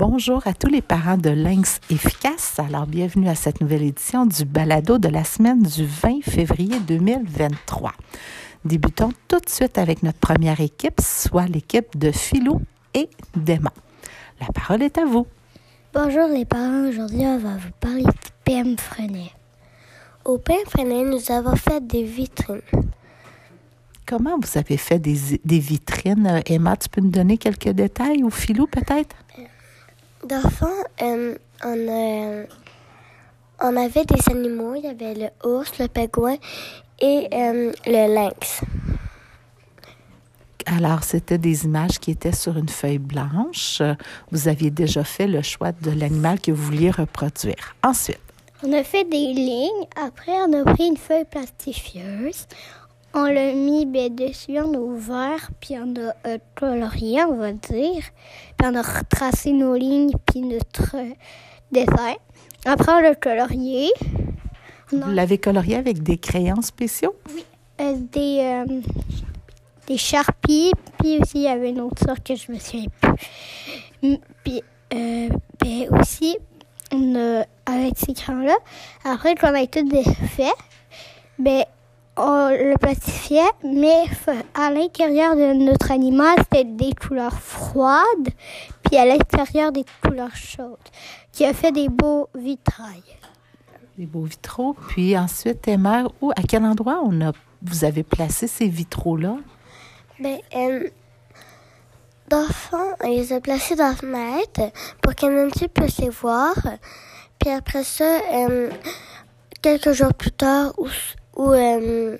Bonjour à tous les parents de Lynx Efficace. Alors, bienvenue à cette nouvelle édition du balado de la semaine du 20 février 2023. Débutons tout de suite avec notre première équipe, soit l'équipe de Philou et d'Emma. La parole est à vous. Bonjour les parents, aujourd'hui on va vous parler du PM. Au PM nous avons fait des vitrines. Comment vous avez fait des, des vitrines? Emma, tu peux nous donner quelques détails ou Philou peut-être? D'enfant, euh, on, a- on avait des animaux, il y avait le ours, le pingouin et euh, le lynx. Alors, c'était des images qui étaient sur une feuille blanche. Vous aviez déjà fait le choix de l'animal que vous vouliez reproduire. Ensuite, On a fait des lignes, après on a pris une feuille plastifieuse, on l'a mis ben, dessus, on a ouvert, puis on a euh, colorié, on va dire, puis on a retracé nos lignes, puis notre euh, dessin. Après on l'a colorié, on a vous l'avez colorié avec des crayons spéciaux? euh, des, euh, des charpies, puis aussi il y avait une autre sorte que je me souviens plus. Mm, Puis euh, ben, aussi, on a, avec ces crayons-là, après qu'on a tout fait, ben, on le plastifiait, mais à l'intérieur de notre animal, c'était des couleurs froides, puis à l'extérieur des couleurs chaudes, qui a fait des beaux vitrails. Des beaux vitraux. Puis ensuite, Emma, où, à quel endroit on a, vous avez placé ces vitraux-là? Ben, euh, d'enfants, on les a placés dans la fenêtre pour que Nancy puisse les voir. Puis après ça, euh, quelques jours plus tard ou, euh,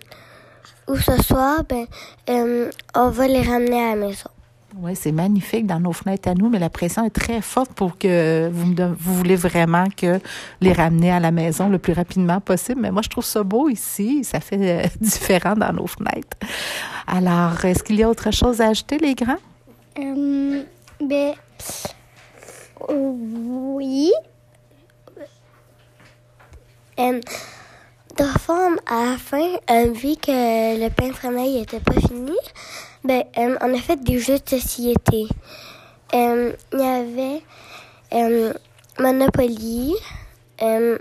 ou ce soir, ben, euh, on va les ramener à la maison. Oui, c'est magnifique dans nos fenêtres à nous, mais la pression est très forte pour que vous, me vous voulez vraiment que les ramener à la maison le plus rapidement possible. Mais moi, je trouve ça beau ici. Ça fait euh, différent dans nos fenêtres. Alors, est-ce qu'il y a autre chose à ajouter, les grands? Euh, ben, oui. Euh, D'enfant, à la fin, euh, vu que le pain frenaille n'était pas fini, ben, euh, on a fait des jeux de société. Euh, Il y avait Monopoly, un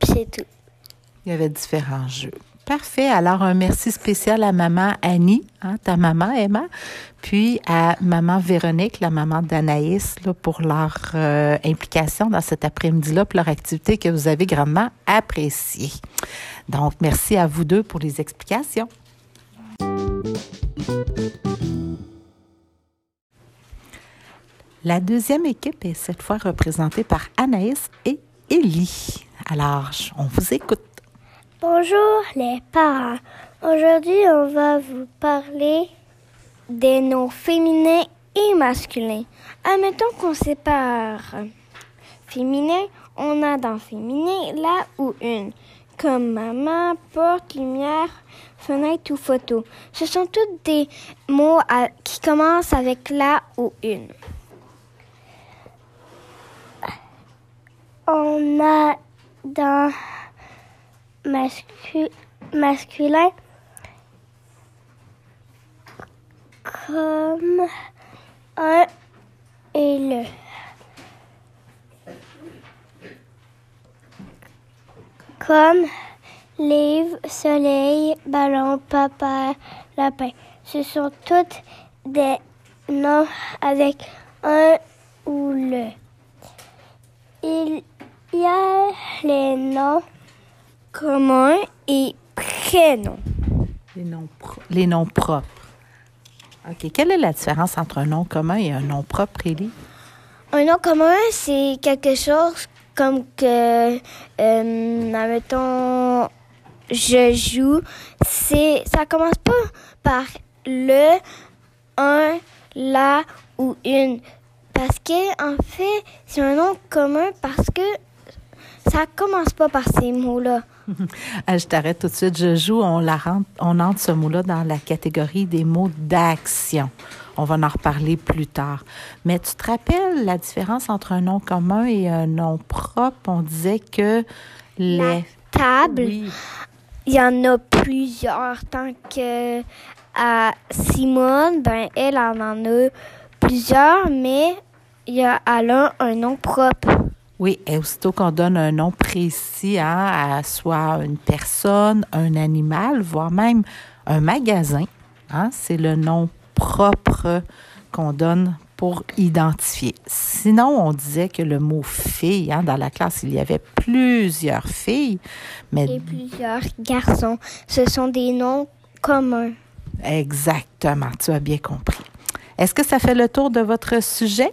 puis c'est tout. Il y avait différents jeux. Parfait. Alors, un merci spécial à maman Annie, hein, ta maman Emma, puis à maman Véronique, la maman d'Anaïs, pour leur euh, implication dans cet après-midi-là, pour leur activité que vous avez grandement appréciée. Donc, merci à vous deux pour les explications. La deuxième équipe est cette fois représentée par Anaïs et Élie. Alors, on vous écoute. Bonjour les parents. Aujourd'hui, on va vous parler des noms féminins et masculins. Admettons qu'on sépare féminin, on a dans féminin la ou une, comme maman, porte, lumière, fenêtre ou photo. Ce sont tous des mots qui commencent avec la ou une. On a dans mascu- masculin comme un et le. Comme livre, soleil, ballon, papa, lapin. Ce sont toutes des noms avec un ou le. Il y a les noms communs et prénoms. Les noms, les noms propres. OK. Quelle est la différence entre un nom commun et un nom propre, Élie? Un nom commun, c'est quelque chose comme que, euh, admettons, je joue. C'est, ça commence pas par le, un, la ou une. Parce que, en fait, c'est un nom commun parce que ça commence pas par ces mots-là. Ah, je t'arrête tout de suite. Je joue, on, la rentre, on entre ce mot-là dans la catégorie des mots d'action. On va en reparler plus tard. Mais tu te rappelles la différence entre un nom commun et un nom propre? On disait que les, table. Oui. Il y en a plusieurs. Tant que à Simone, ben elle en en a plusieurs, mais il y a Alain un nom propre. Oui, et aussitôt qu'on donne un nom précis hein, à soit une personne, un animal, voire même un magasin, hein, c'est le nom propre qu'on donne pour identifier. Sinon, on disait que le mot fille, hein, dans la classe, il y avait plusieurs filles, mais Et plusieurs garçons. Ce sont des noms communs. exactement, tu as bien compris. Est-ce que ça fait le tour de votre sujet?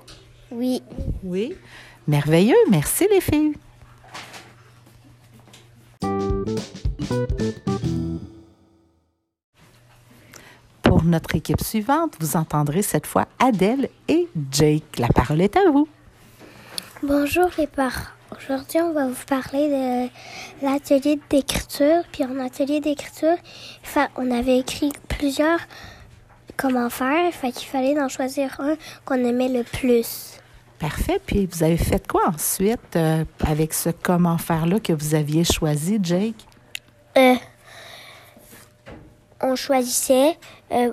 Oui. Oui. Merveilleux. Merci les filles. Pour notre équipe suivante, vous entendrez cette fois Adèle et Jake. La parole est à vous. Bonjour les parents. Aujourd'hui, on va vous parler de l'atelier d'écriture. Puis en atelier d'écriture, on avait écrit plusieurs comment faire. Fait fallait en choisir un qu'on aimait le plus. Parfait. Puis vous avez fait quoi ensuite euh, avec ce comment faire-là que vous aviez choisi, Jake? Euh, on choisissait euh,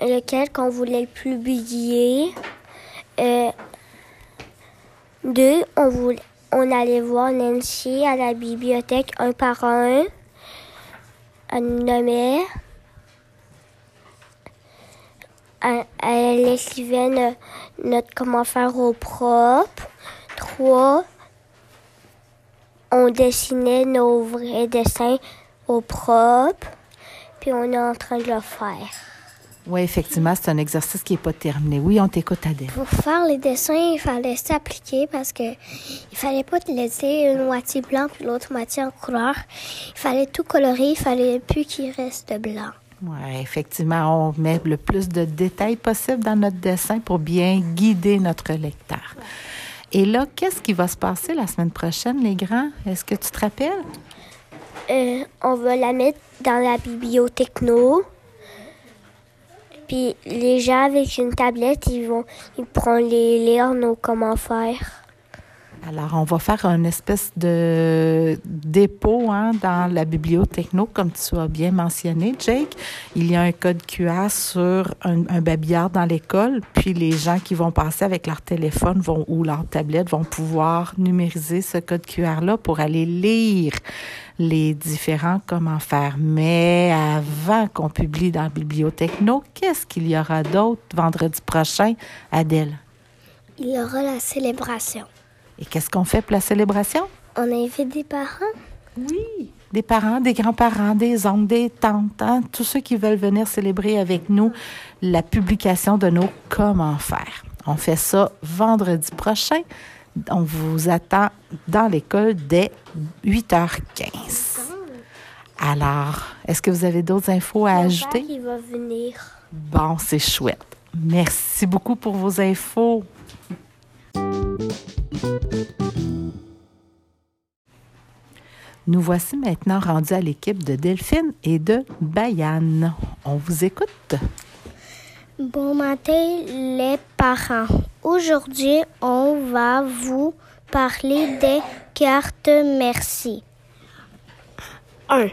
lequel qu'on voulait publier. Euh, deux, on, voulait, on allait voir Nancy à la bibliothèque un par un. Elle nous nommait. Elle, elle écrivait no- notre comment faire au propre. Trois, on dessinait nos vrais dessins au propre, puis on est en train de le faire. Oui, effectivement, c'est un exercice qui n'est pas terminé. Oui, on t'écoute, Adèle. Pour faire les dessins, il fallait s'appliquer parce que il fallait pas te laisser une moitié blanc puis l'autre moitié en couleur. Il fallait tout colorer, il fallait plus qu'il reste blanc. Oui, effectivement, on met le plus de détails possible dans notre dessin pour bien guider notre lecteur. Et là, qu'est-ce qui va se passer la semaine prochaine, les grands? Est-ce que tu te rappelles? Euh, on va la mettre dans la bibliotechno. Puis les gens avec une tablette, ils vont ils pourront les lire nos comment faire. Alors, on va faire une espèce de dépôt hein, dans la bibliotechno, comme tu as bien mentionné, Jake. Il y a un code QR sur un, babillard dans l'école, puis les gens qui vont passer avec leur téléphone vont, ou leur tablette vont pouvoir numériser ce code QR-là pour aller lire les différents comment faire. Mais avant qu'on publie dans la bibliotechno, qu'est-ce qu'il y aura d'autre vendredi prochain, Adèle? Il y aura la célébration. Et qu'est-ce qu'on fait pour la célébration? On invite des parents. Oui. Des parents, des grands-parents, des oncles, des tantes, hein, tous ceux qui veulent venir célébrer avec nous la publication de nos comment faire. On fait ça vendredi prochain. On vous attend dans l'école dès 8h15. Alors, est-ce que vous avez d'autres infos à ajouter? Il va venir. Bon, c'est chouette. Merci beaucoup pour vos infos. Nous voici maintenant rendus à l'équipe de Delphine et de Bayane. On vous écoute. Bon matin les parents. Aujourd'hui, on va vous parler des cartes merci. 1.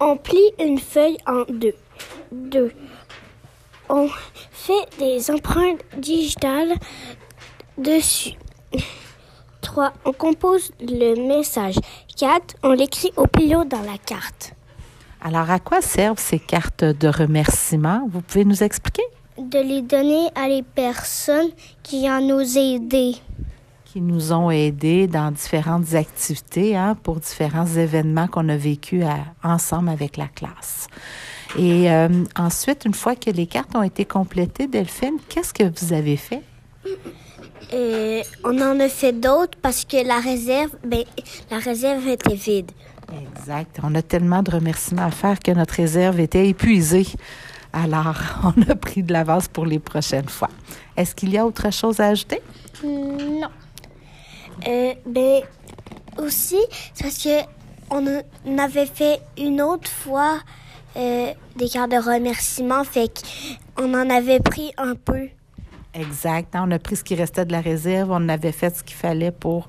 On plie une feuille en deux. 2. On fait des empreintes digitales dessus. 3. On compose le message. 4. On l'écrit au pilot dans la carte. Alors, à quoi servent ces cartes de remerciement? Vous pouvez nous expliquer? De les donner à les personnes qui en nous aidé. Qui nous ont aidés dans différentes activités hein, pour différents événements qu'on a vécus à- ensemble avec la classe. Et euh, ensuite, une fois que les cartes ont été complétées, Delphine, qu'est-ce que vous avez fait? Euh, on en a fait d'autres parce que la réserve, ben, la réserve était vide. Exact. On a tellement de remerciements à faire que notre réserve était épuisée. Alors, on a pris de l'avance pour les prochaines fois. Est-ce qu'il y a autre chose à ajouter? Non. Euh, ben, aussi, c'est parce que on avait fait une autre fois euh, des cartes de remerciement, fait qu'on en avait pris un peu. Exact. On a pris ce qui restait de la réserve. On avait fait ce qu'il fallait pour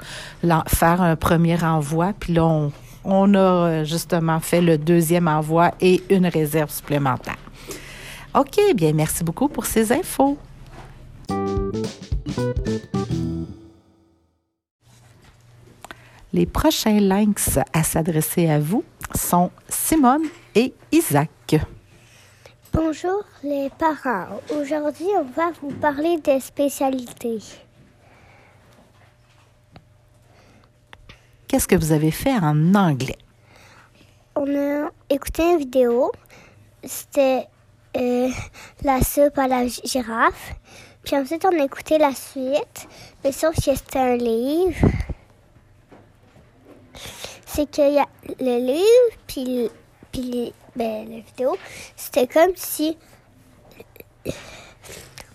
faire un premier envoi. Puis là, on, a euh, justement fait le deuxième envoi et une réserve supplémentaire. OK, bien, merci beaucoup pour ces infos. Les prochains links à s'adresser à vous sont Simone et Isaac. Bonjour les parents. Aujourd'hui, on va vous parler des spécialités. Qu'est-ce que vous avez fait en anglais? On a écouté une vidéo. C'était euh, la soupe à la girafe. Puis ensuite, on a écouté la suite. Mais sauf que c'était un livre. C'est qu'il y a le livre, puis, puis ben, la vidéo. C'était comme si.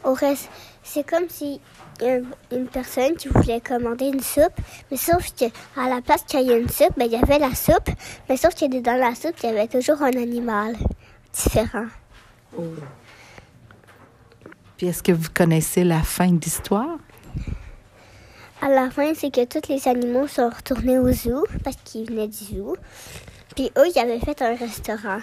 Reste, c'est comme si a une personne qui voulait commander une soupe, mais sauf que à la place qu'il y ait une soupe, ben, il y avait la soupe, mais sauf que dans la soupe, il y avait toujours un animal différent. Puis est-ce que vous connaissez la fin de l'histoire? À la fin, c'est que tous les animaux sont retournés au zoo parce qu'ils venaient du zoo. Puis eux, ils avaient fait un restaurant.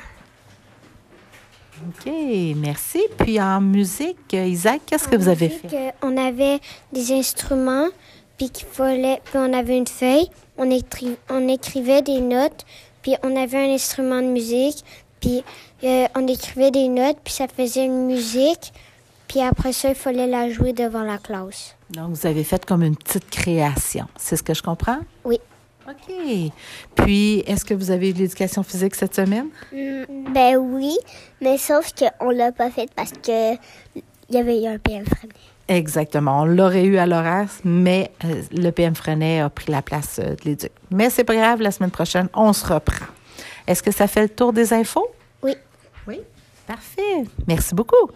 OK, merci. Puis en musique, Isaac, qu'est-ce que vous avez fait? Que on avait des instruments, puis qu'il fallait, puis on avait une feuille, on, écri- on écrivait des notes, puis on avait un instrument de musique, puis euh, on écrivait des notes, puis ça faisait une musique, puis après ça, il fallait la jouer devant la classe. Donc, vous avez fait comme une petite création. C'est ce que je comprends? Oui. OK. Puis, est-ce que vous avez eu de l'éducation physique cette semaine? Mm, Ben oui, mais sauf qu'on l'a pas fait parce que il y avait eu un PM freiné. Exactement. On l'aurait eu à l'horaire, mais euh, le PM Frenet a pris la place euh, de l'éduc. Mais c'est pas grave, la semaine prochaine, on se reprend. Est-ce que ça fait le tour des infos? Oui. Oui. Parfait. Merci beaucoup.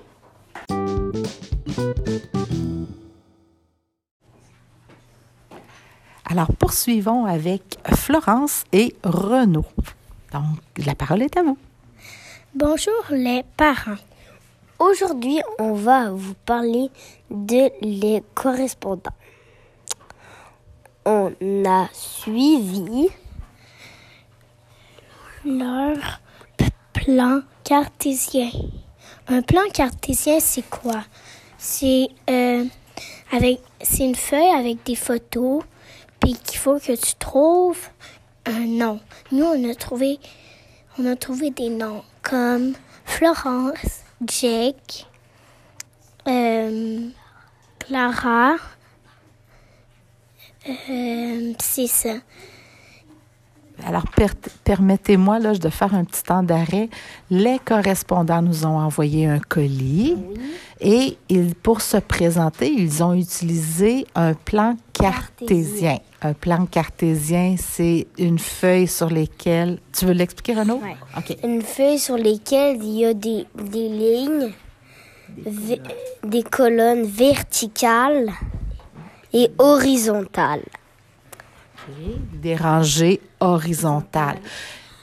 Alors, poursuivons avec Florence et Renaud. Donc, la parole est à vous. Bonjour les parents. Aujourd'hui, on va vous parler de les correspondants. On a suivi leur plan cartésien. Un plan cartésien, c'est quoi? C'est euh, avec c'est une feuille avec des photos, puis qu'il faut que tu trouves? Un nom. Nous, on a trouvé on a trouvé des noms comme Florence, Jake, euh, Clara. Euh, c'est ça. Alors, per- permettez-moi là, de faire un petit temps d'arrêt. Les correspondants nous ont envoyé un colis et ils, pour se présenter, ils ont utilisé un plan cartésien. Un plan cartésien, c'est une feuille sur lesquelles... Tu veux l'expliquer, Renaud? OK. Une feuille sur lesquelles il y a des, des lignes, des colonnes verticales et horizontales. Des rangées horizontales.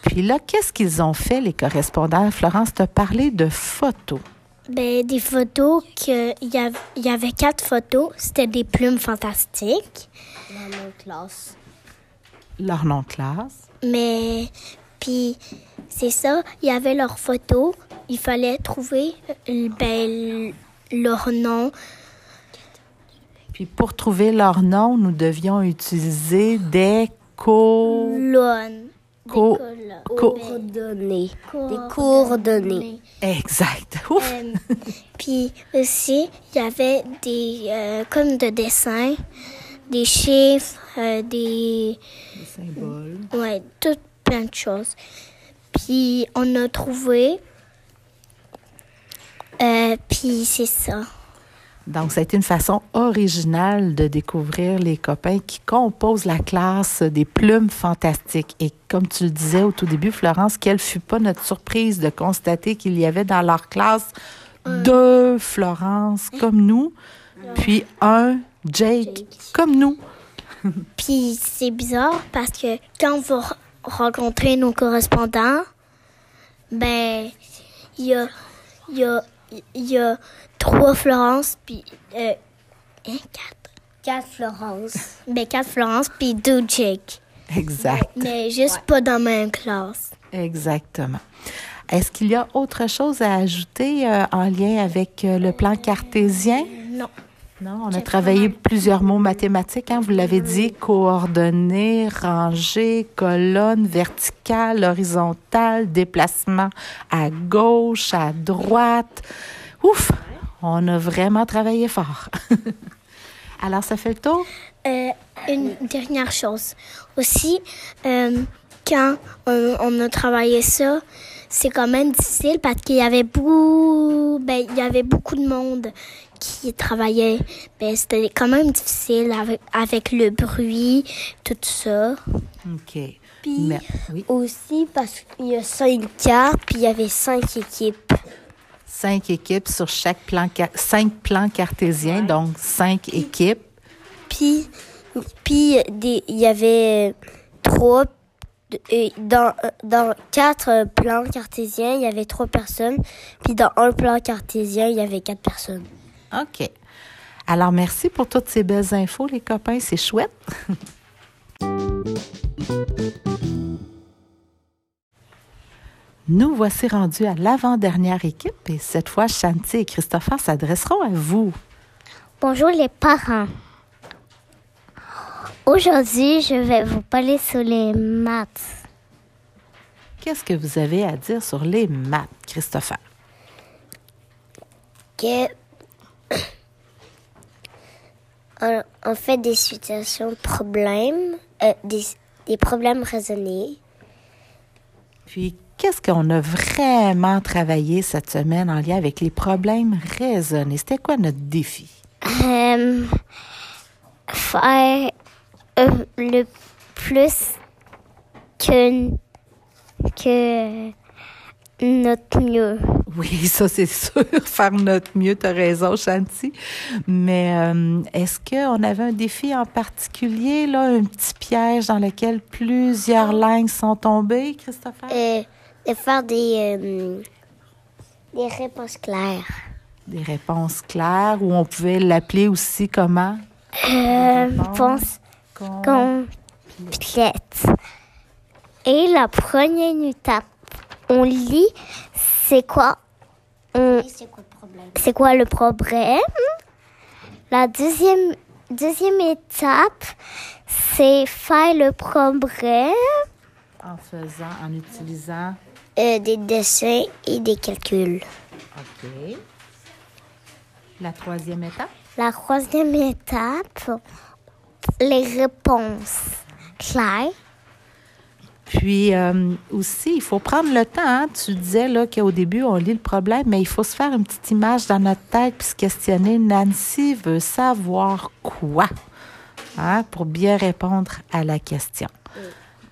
Puis là, qu'est-ce qu'ils ont fait, les correspondants? Florence t'a parlé de photos. Ben, des photos que il y, avait quatre photos, c'était des plumes fantastiques. Dans notre classe. Leur nom de classe. Mais puis c'est ça, il y avait leurs photos, il fallait trouver euh, ben, leur nom. Puis pour trouver leur nom, nous devions utiliser des co... Colonnes. co... co- Coordonnées. Des coordonnées. Exact. Ouf. Euh, puis aussi, il y avait des euh, comme de dessins, des chiffres, euh, des Des symboles. ouais, tout plein de choses. Puis on a trouvé euh, puis c'est ça. Donc, ça a été une façon originale de découvrir les copains qui composent la classe des plumes fantastiques. Et comme tu le disais au tout début, Florence, quelle fut pas notre surprise de constater qu'il y avait dans leur classe deux Florence comme nous, puis un Jake comme nous. Puis c'est bizarre parce que quand on va re- rencontrer nos correspondants, ben il y a y a il y a trois Florence puis euh, hein, quatre? Quatre Florence. ben quatre Florence puis deux Jake. Exact. Mais juste pas dans la même classe. Exactement. Est-ce qu'il y a autre chose à ajouter euh, en lien avec euh, le plan cartésien? Non. Non, on a travaillé plusieurs mots mathématiques, hein, vous l'avez dit, coordonnées, rangées, colonne, verticale, horizontale, déplacement à gauche, à droite. Ouf, on a vraiment travaillé fort. Alors, ça fait le tour? Euh, une dernière chose. Aussi, euh, quand on, on a travaillé ça, c'est quand même difficile parce qu'il y avait beaucoup, ben, il y avait beaucoup de monde qui travaillait. Ben, c'était quand même difficile avec, avec le bruit, tout ça. OK. Puis Mais- oui. aussi parce qu'il y a cinq cartes, puis il y avait cinq équipes. Cinq équipes sur chaque plan, cinq plans cartésiens, donc cinq équipes. Puis, il y avait trois. et Dans, dans quatre plans cartésiens, il y avait trois personnes. Puis dans un plan cartésien, il y avait quatre personnes. OK. Alors, merci pour toutes ces belles infos, les copains. C'est chouette. Nous voici rendus à l'avant-dernière équipe et cette fois, Shanti et Christopher s'adresseront à vous. Bonjour les parents. Aujourd'hui, je vais vous parler sur les maths. Qu'est-ce que vous avez à dire sur les maths, Christopher? Que on, fait des situations problèmes, euh, des, des problèmes raisonnés. Puis, qu'est-ce qu'on a vraiment travaillé cette semaine en lien avec les problèmes raisonnés? C'était quoi notre défi? Euh, faire euh, le plus que, que notre mieux. Oui, ça c'est sûr, faire notre mieux, tu as raison, Chanty. Mais euh, est-ce qu'on avait un défi en particulier, là, un petit piège dans lequel plusieurs lignes sont tombées, Christopher? Euh, de faire des, euh, des réponses claires. Des réponses claires ou on pouvait l'appeler aussi comment? Euh, Réponse. complète. Et la première étape, on lit c'est quoi, on- C'est quoi le problème? c'est quoi le problème? La deuxième, deuxième étape, c'est faire le problème. En faisant, en utilisant. Euh, des dessins et des calculs. OK. La troisième étape? La troisième étape, les réponses claires. Puis euh, aussi, il faut prendre le temps. hein. Tu disais là qu'au début, on lit le problème, mais il faut se faire une petite image dans notre tête puis se questionner. Nancy veut savoir quoi hein, pour bien répondre à la question.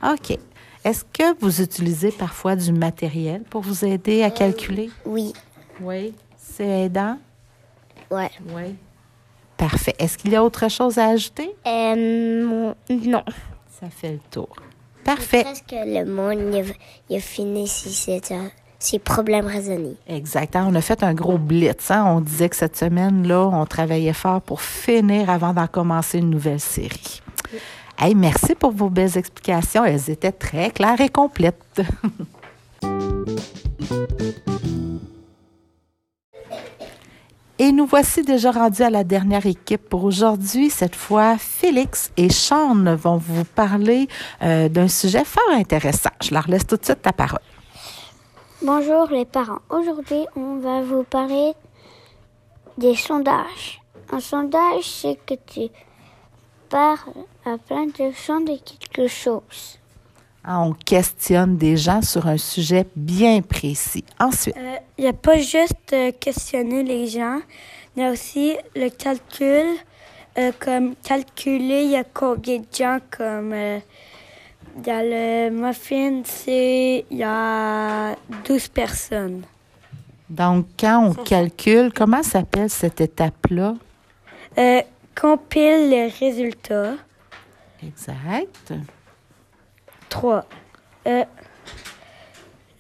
OK. Est-ce que vous utilisez parfois du matériel pour vous aider à calculer? Oui. Oui. C'est aidant? Ouais. Oui. Parfait. Est-ce qu'il y a autre chose à ajouter? Euh, non. Ça fait le tour. Parfait. Presque le monde, il a, il a fini ses, ses, ses problèmes raisonnés. Exact. hein, On a fait un gros blitz. hein. On disait que cette semaine-là, on travaillait fort pour finir avant d'en commencer une nouvelle série. Hey, merci pour vos belles explications. Elles étaient très claires et complètes. Et nous voici déjà rendus à la dernière équipe pour aujourd'hui. Cette fois, Félix et Sean vont vous parler euh, d'un sujet fort intéressant. Je leur laisse tout de suite la parole. Bonjour les parents. Aujourd'hui, on va vous parler des sondages. Un sondage, c'est que tu parles à plein de gens de quelque chose. Hein, On questionne des gens sur un sujet bien précis. Ensuite, Il n'y a pas juste euh, questionner les gens, il y a aussi le calcul, euh, comme calculer il y a combien de gens, comme euh, dans le muffin, c'est il y a 12 personnes. donc, quand on calcule, comment s'appelle cette étape-là? Euh, compile les résultats. Exact. 3. Euh,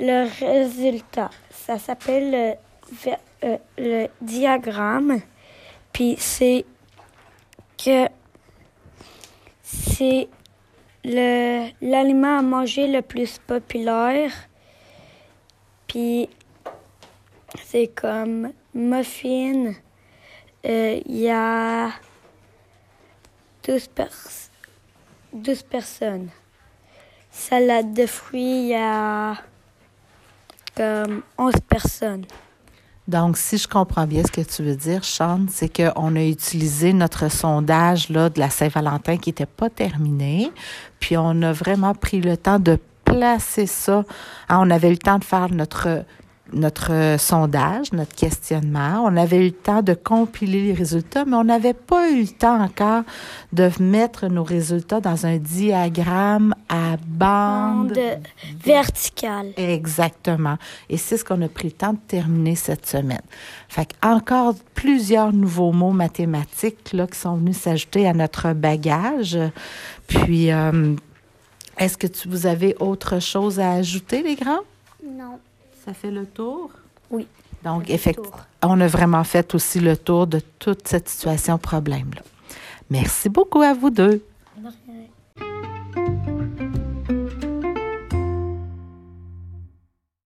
le résultat, ça s'appelle le, ver- euh, le diagramme. Puis c'est que c'est le l'aliment à manger le plus populaire. Puis c'est comme muffin. Euh, Il y a 12, pers 12 personnes. Salade de fruits, il y a comme 11 personnes. Donc, si je comprends bien ce que tu veux dire, Sean, c'est qu'on a utilisé notre sondage là, de la Saint-Valentin qui n'était pas terminé, puis on a vraiment pris le temps de placer ça. Ah, on avait le temps de faire notre notre sondage, notre questionnement. On avait eu le temps de compiler les résultats, mais on n'avait pas eu le temps encore de mettre nos résultats dans un diagramme à bande. Bande verticale. Exactement. Et c'est ce qu'on a pris le temps de terminer cette semaine. Fait que encore plusieurs nouveaux mots mathématiques là, qui sont venus s'ajouter à notre bagage. Puis, euh, est-ce que tu, vous avez autre chose à ajouter, les grands? Non. Ça fait le tour? Oui. Donc, effectivement, on a vraiment fait aussi le tour de toute cette situation problème-là. Merci beaucoup à vous deux.